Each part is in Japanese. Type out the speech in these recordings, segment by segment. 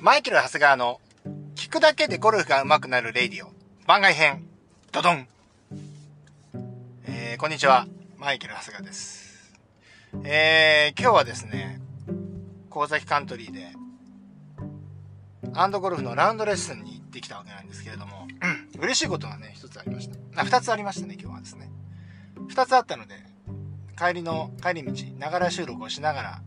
マイケル・長谷川の聞くだけでゴルフが上手くなるレイディオ番外編ドドンえー、こんにちはマイケル・長谷川ですえー、今日はですね神崎カントリーでアンドゴルフのラウンドレッスンに行ってきたわけなんですけれども、うん、嬉しいことがね、一つありました。あ、二つありましたね、今日はですね。二つあったので、帰りの、帰り道、ながら収録をしながら、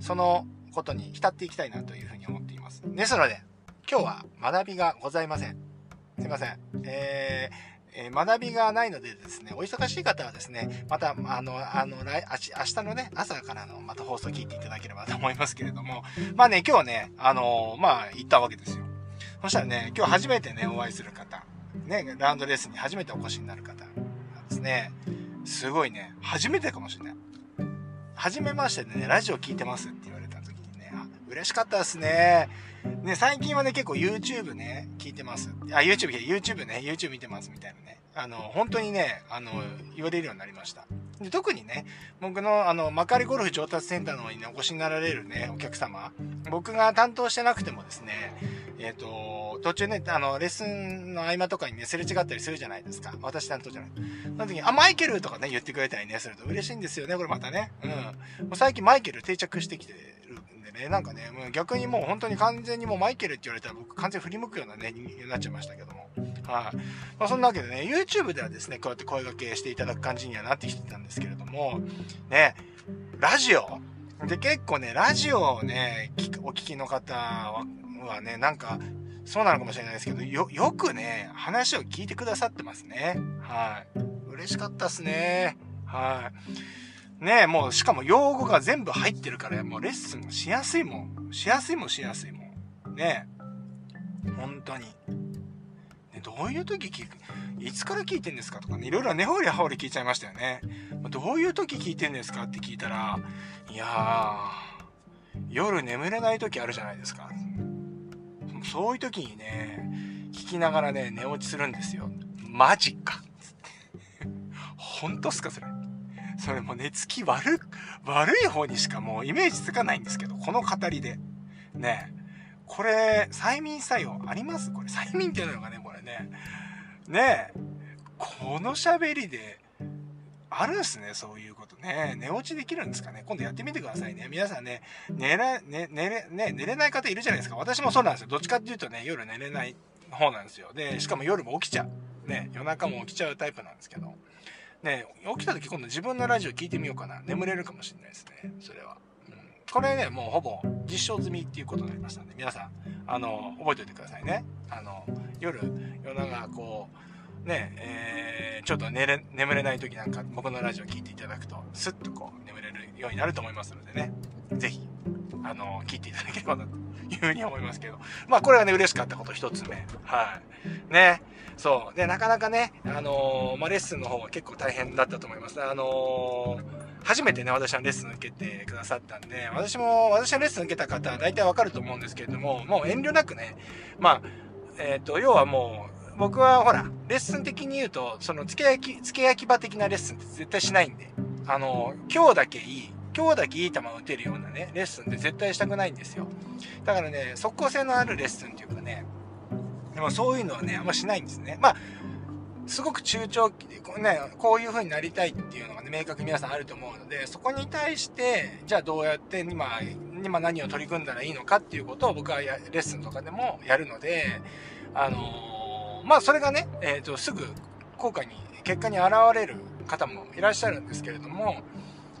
そのことに浸っていきたいなというふうに思って。ですので、今日は学びがございません。すいません。えー、え、学びがないのでですね、お忙しい方はですね、また、あの、あの、来、明日のね、朝からのまた放送聞いていただければと思いますけれども、まあね、今日ね、あのまあ、行ったわけですよ。そしたらね、今日初めてね、お会いする方、ね、ラウンドレースに初めてお越しになる方なんですね。すごいね、初めてかもしれない。初めましてね、ラジオ聞いてますって言われた時にね、あ、嬉しかったですね。ね、最近はね、結構 YouTube ね、聞いてます。あ、YouTube、YouTube ね、YouTube 見てますみたいなね。あの、本当にね、あの、言われるようになりました。で特にね、僕の、あの、幕張ゴルフ上達センターの方にね、お越しになられるね、お客様、僕が担当してなくてもですね、えっ、ー、と、途中ね、あの、レッスンの合間とかにね、すれ違ったりするじゃないですか。私担当じゃない。その時に、あ、マイケルとかね、言ってくれたりね、すると嬉しいんですよね、これまたね。うん。もう最近マイケル定着してきてるね、なんかね、もう逆にもう本当に完全にもうマイケルって言われたら僕完全振り向くようなね、人間になっちゃいましたけども。はい。まあ、そんなわけでね、YouTube ではですね、こうやって声掛けしていただく感じにはなってきてたんですけれども、ね、ラジオで、結構ね、ラジオをね、お聞きの方はね、なんか、そうなのかもしれないですけど、よ、よくね、話を聞いてくださってますね。はい。嬉しかったっすね。はい。ねえもう、しかも用語が全部入ってるから、もうレッスンしやすいもん。しやすいもんしやすいもん。ねえ本当に。ね、どういう時聞く、いつから聞いてんですかとかね、いろいろ根掘り葉掘り聞いちゃいましたよね。どういう時聞いてんですかって聞いたら、いやー、夜眠れない時あるじゃないですか。そういう時にね、聞きながらね、寝落ちするんですよ。マジか。本当っすかそれ。それも寝つき悪、悪い方にしかもうイメージつかないんですけど、この語りで。ねこれ、催眠作用あります？これ、催眠っていうのがね、これね。ねこの喋りで、あるんすね、そういうことね。寝落ちできるんですかね？今度やってみてくださいね。皆さんね、寝れ、ね、寝れ、ね、寝れない方いるじゃないですか。私もそうなんですよ。どっちかっていうとね、夜寝れない方なんですよ。で、しかも夜も起きちゃう。ね、夜中も起きちゃうタイプなんですけど。ね、起きた時今度自分のラジオ聞いてみようかな。眠れるかもしれないですね。それは。うん、これね、もうほぼ実証済みっていうことになりましたんで、皆さん、あの、覚えておいてくださいね。あの、夜、夜中、こう、ね、えー、ちょっと寝れ、眠れない時なんか僕のラジオ聴いていただくと、スッとこう眠れるようになると思いますのでね、ぜひ、あの、聞いていただければなというふうに思いますけど、まあこれはね、嬉しかったこと一つ目。はい。ね。そう。で、なかなかね、あのー、まあレッスンの方は結構大変だったと思います。あのー初めてね、私のレッスン受けてくださったんで、私も、私のレッスン受けた方は大体わかると思うんですけれども、もう遠慮なくね、まあ、えっ、ー、と、要はもう、僕はほら、レッスン的に言うと、その、付け焼き、付け焼き場的なレッスンって絶対しないんで、あの、今日だけいい、今日だけいい球を打てるようなね、レッスンって絶対したくないんですよ。だからね、即効性のあるレッスンっていうかね、でもそういうのはね、あんましないんですね。まあ、すごく中長期で、ね、こういう風になりたいっていうのがね、明確に皆さんあると思うので、そこに対して、じゃあどうやって今、今何を取り組んだらいいのかっていうことを僕はレッスンとかでもやるので、あのーまあそれがね、えーと、すぐ効果に結果に現れる方もいらっしゃるんですけれども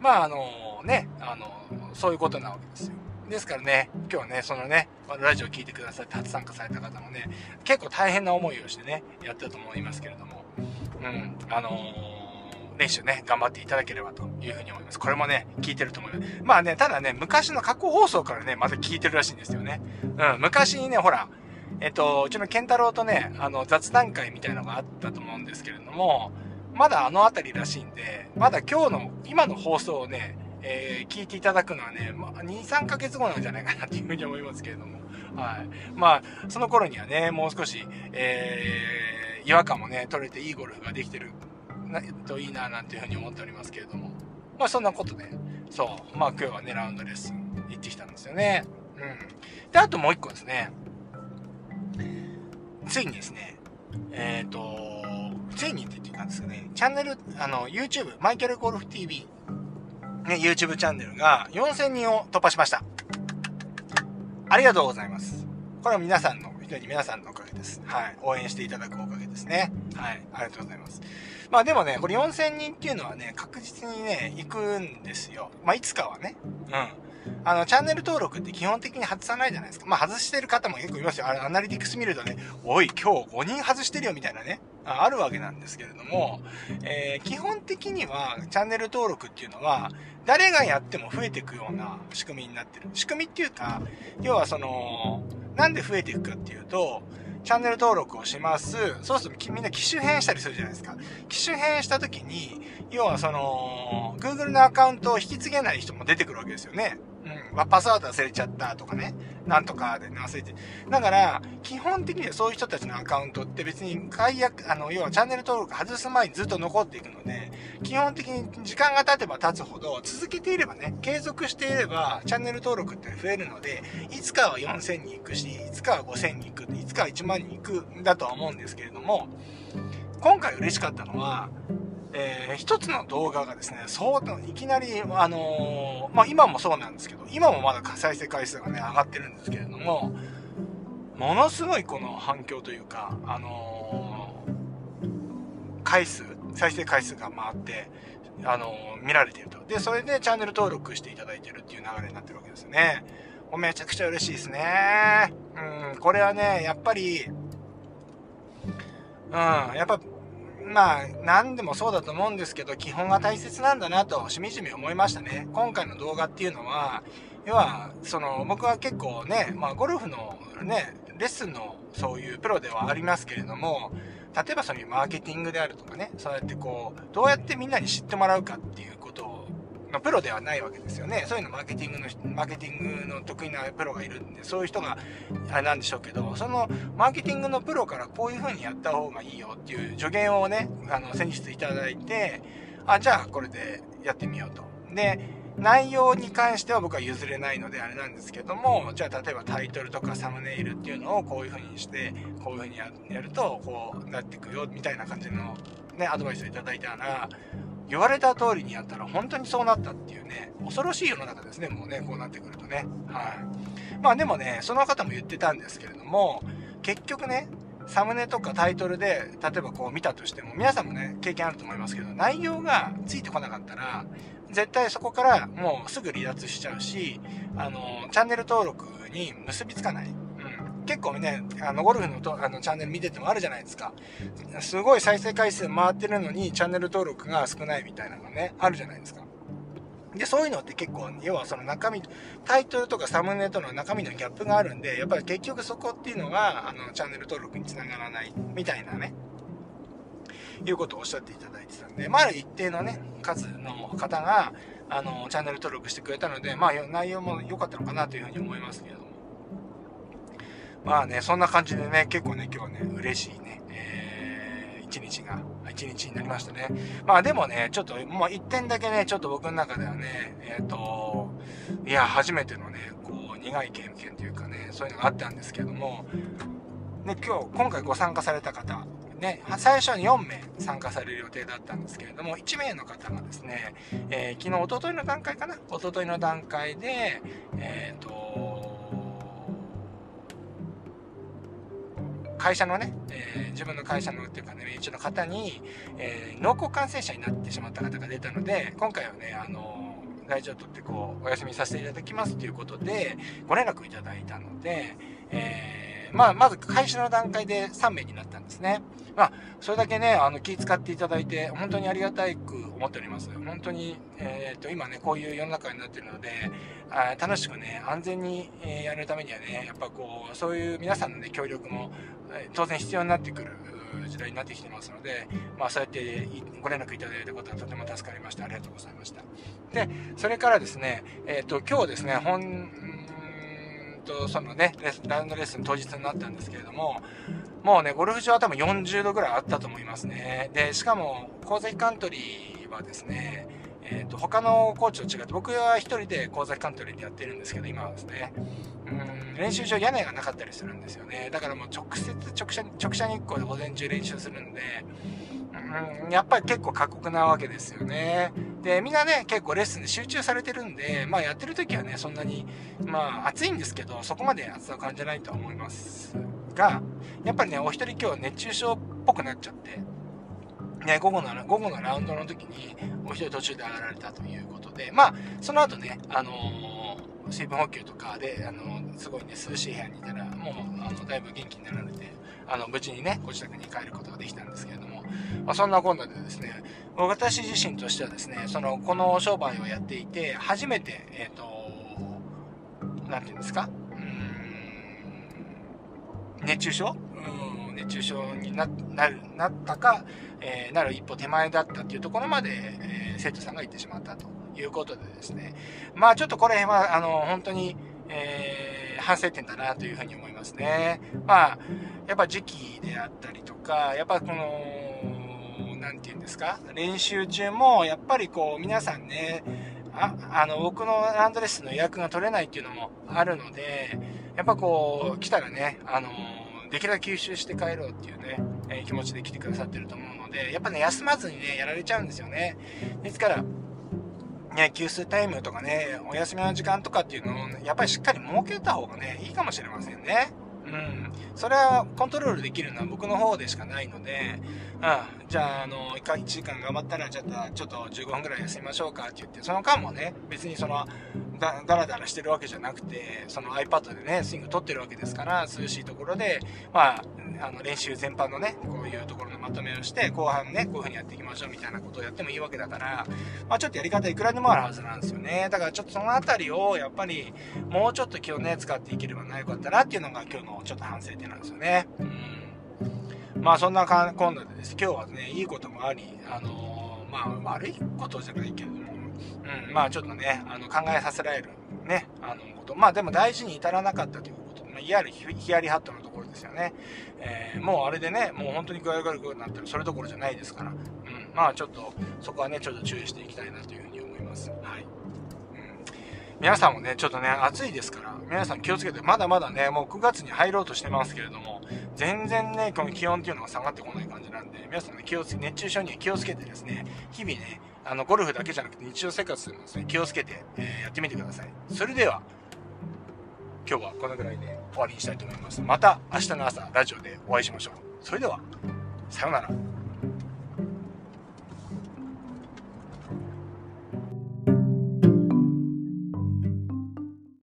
まああのねあのそういうことなわけですよですからね今日ねそのねラジオ聴いてくださって初参加された方もね結構大変な思いをしてねやってると思いますけれどもうんあの練習ね、頑張っていただければというふうに思います。これもね、聞いてると思います。まあね、ただね、昔の過去放送からね、また聞いてるらしいんですよね。うん、昔にね、ほら、えっと、うちの健太郎とね、あの、雑談会みたいなのがあったと思うんですけれども、まだあの辺りらしいんで、まだ今日の、今の放送をね、えー、聞いていただくのはね、まあ、2、3ヶ月後なんじゃないかなっていうふうに思いますけれども、はい。まあ、その頃にはね、もう少し、えー、違和感もね、取れていいゴルフができてるなといいな、なんていうふうに思っておりますけれども、まあ、そんなことで、そう、まあ、今日はね、ラウンドレッスン行ってきたんですよね。うんで、あともう一個ですね。ついにですね、えっ、ー、と、ついにって言ってたんですけどね、チャンネル、あの、YouTube、マイケルゴルフ TV、ね、YouTube チャンネルが4000人を突破しました。ありがとうございます。これは皆さんの、非常に皆さんのおかげです。はい。応援していただくおかげですね。はい。ありがとうございます。まあでもね、これ4000人っていうのはね、確実にね、行くんですよ。まあいつかはね。うん。あの、チャンネル登録って基本的に外さないじゃないですか。まあ、外してる方も結構いますよ。あれ、アナリティクス見るとね、おい、今日5人外してるよみたいなね、あるわけなんですけれども、えー、基本的には、チャンネル登録っていうのは、誰がやっても増えていくような仕組みになってる。仕組みっていうか、要はその、なんで増えていくかっていうと、チャンネル登録をします。そうするとみんな機種変したりするじゃないですか。機種変した時に、要はその、Google のアカウントを引き継げない人も出てくるわけですよね。うん。まあ、パスワード忘れちゃったとかね。なんとかで忘れて。だから、基本的にはそういう人たちのアカウントって別に解約、あの、要はチャンネル登録外す前にずっと残っていくので、基本的に時間が経てば経つほど、続けていればね、継続していれば、チャンネル登録って増えるので、いつかは4000に行くし、いつかは5000に行く、いつかは1万に行くんだとは思うんですけれども、今回嬉しかったのは、えー、一つの動画がですね、そう、いきなり、あのー、まあ、今もそうなんですけど、今もまだ再生回数がね、上がってるんですけれども、ものすごいこの反響というか、あのー、回数、再生回数が回って、あの見られていると。で、それでチャンネル登録していただいてるっていう流れになってるわけですね。もうめちゃくちゃ嬉しいですね。うん、これはね、やっぱり、うん、やっぱまあ、何でもそうだと思うんですけど、基本が大切なんだなと、しみじみ思いましたね。今回の動画っていうのは、要は、その、僕は結構ね、まあ、ゴルフのね、レッスンのそういうプロではありますけれども、例えばそういうマーケティングであるとかね、そうやってこう、どうやってみんなに知ってもらうかっていうま、プロではないわけですよね。そういうのマーケティングの、マーケティングの得意なプロがいるんで、そういう人が、あれなんでしょうけど、そのマーケティングのプロからこういう風にやった方がいいよっていう助言をね、あの、先日いただいて、あ、じゃあこれでやってみようと。で、内容に関しては僕は譲れないのであれなんですけども、じゃあ例えばタイトルとかサムネイルっていうのをこういう風にして、こういう風にやると、こうなっていくよ、みたいな感じのね、アドバイスをいただいたら、言われた通りにやったら本当にそうなったっていうね、恐ろしい世の中ですね、もうね、こうなってくるとね。はい。まあでもね、その方も言ってたんですけれども、結局ね、サムネとかタイトルで、例えばこう見たとしても、皆さんもね、経験あると思いますけど、内容がついてこなかったら、絶対そこからもうすぐ離脱しちゃうし、あの、チャンネル登録に結びつかない。結構ね、あの、ゴルフのとあのチャンネル見ててもあるじゃないですか。すごい再生回数回ってるのに、チャンネル登録が少ないみたいなのがね、あるじゃないですか。で、そういうのって結構、要はその中身、タイトルとかサムネとの中身のギャップがあるんで、やっぱり結局そこっていうのが、あの、チャンネル登録につながらない、みたいなね、いうことをおっしゃっていただいてたんで、まあ、一定のね、数の方が、あの、チャンネル登録してくれたので、まあ、内容も良かったのかなというふうに思いますけども。まあね、そんな感じでね、結構ね、今日ね、嬉しいね、えー、一日が、一日になりましたね。まあでもね、ちょっと、もう一点だけね、ちょっと僕の中ではね、えっ、ー、と、いや、初めてのね、こう、苦い経験というかね、そういうのがあったんですけども、ね、今日、今回ご参加された方、ね、最初に4名参加される予定だったんですけれども、1名の方がですね、えー、昨日、おとといの段階かな？おとといの段階で、えっ、ー、と、会社のね、えー、自分の会社のっていうかね、身内の方に、えー、濃厚感染者になってしまった方が出たので、今回はね、あの大事を取ってこう、お休みさせていただきますということで、ご連絡いただいたので、えー、まあ、まず会社の段階で3名になったんですね。まあ、それだけね、あの、気遣っていただいて、本当にありがたいく思っております。本当に、えっ、ー、と、今ね、こういう世の中になっているので、あ楽しくね、安全に、やるためにはね、やっぱこう、そういう皆さんのね、協力も、当然必要になってくる時代になってきてますので、まあ、そうやってご連絡いただいたことはとても助かりました。ありがとうございました。で、それからですね、えっ、ー、と、今日ですね、本、と、そのね、ラウンドレッスン当日になったんですけれども、もうね、ゴルフ場は多分40度ぐらいあったと思いますね。で、しかも、神崎カントリーはですね、えっ、ー、と、他のコーチと違って、僕は一人で神崎カントリーでやってるんですけど、今はですね、うん、練習場屋根がなかったりするんですよね。だからもう直接直射、直射日光で午前中練習するんで、うん、やっぱり結構過酷なわけですよね。で、みんなね、結構レッスンで集中されてるんで、まあやってる時はね、そんなに、まあ暑いんですけど、そこまで暑さを感じないとは思いますが、やっぱりね、お一人今日熱中症っぽくなっちゃって、ね、午後の、午後のラウンドの時に、お一人途中で上がられたということで、まあ、その後ね、あのー、水分補給とかで、あのー、すごいね、涼しい部屋にいたら、もう、あの、だいぶ元気になられて、あの、無事にね、ご自宅に帰ることができたんですけれども、まあ、そんなこんなでですね、私自身としてはですね、その、この商売をやっていて、初めて、えっ、ー、と、なんていうんですか、うん、熱中症？うん、熱中症になるなったか、えー、なる一歩手前だったっていうところまで、えー、生徒さんが行ってしまったということでですね、まあちょっとこれは、あの、本当に、えー、反省点だなというふうに思いますね。まあ、やっぱ時期であったりとか、やっぱこの、なんて言うんですか、練習中も、やっぱりこう、皆さんね、あ、あの、僕のランドレスの予約が取れないっていうのもあるので、やっぱこう、来たらね、あの、できるだけ吸収して帰ろうっていうね、えー、気持ちで来てくださってると思うので、やっぱね、休まずにね、やられちゃうんですよね。ですから、ね、給水タイムとかね、お休みの時間とかっていうのを、ねやっぱりしっかり設けた方がね、いいかもしれませんね。うん。それはコントロールできるのは僕の方でしかないので、うん。じゃあ、あの、1時間頑張ったら、ちょっと、ちょっと15分くらい休みましょうかって言って、その間もね、別にその、だ、だらだらしてるわけじゃなくて、その iPad でね、スイング取ってるわけですから、涼しいところで、まあ、あの、練習全般のね、こういうところのまとめをして、後半ね、こういう風にやっていきましょうみたいなことをやってもいいわけだから、まあちょっとやり方いくらでもあるはずなんですよね。だからちょっとそのあたりを、やっぱり、もうちょっと今日ね、使っていければなよかったなっていうのが今日のちょっと反省点なんですよね。う。まあそんなかこんなでです。今日はね、いいこともあり、あのー、まあ悪いことじゃないけれども、うん、まあちょっとね、あの考えさせられるね、あのこと。まあでも大事に至らなかったということまあ、いわゆるヒヤリハットのところですよね。えー、もうあれでね、もう本当に具合が悪くなったらそれどころじゃないですから、うん、まあちょっとそこはね、ちょっと注意していきたいなという皆さんもね、ちょっとね、暑いですから、皆さん気をつけて、まだまだね、もう9月に入ろうとしてますけれども、全然ね、この気温っていうのが下がってこない感じなんで、皆さんね、気をつけ、熱中症には気をつけてですね、日々ね、あの、ゴルフだけじゃなくて日常生活でもですね、気をつけて、えー、やってみてください。それでは、今日はこのぐらいで終わりにしたいと思います。また明日の朝、ラジオでお会いしましょう。それでは、さようなら。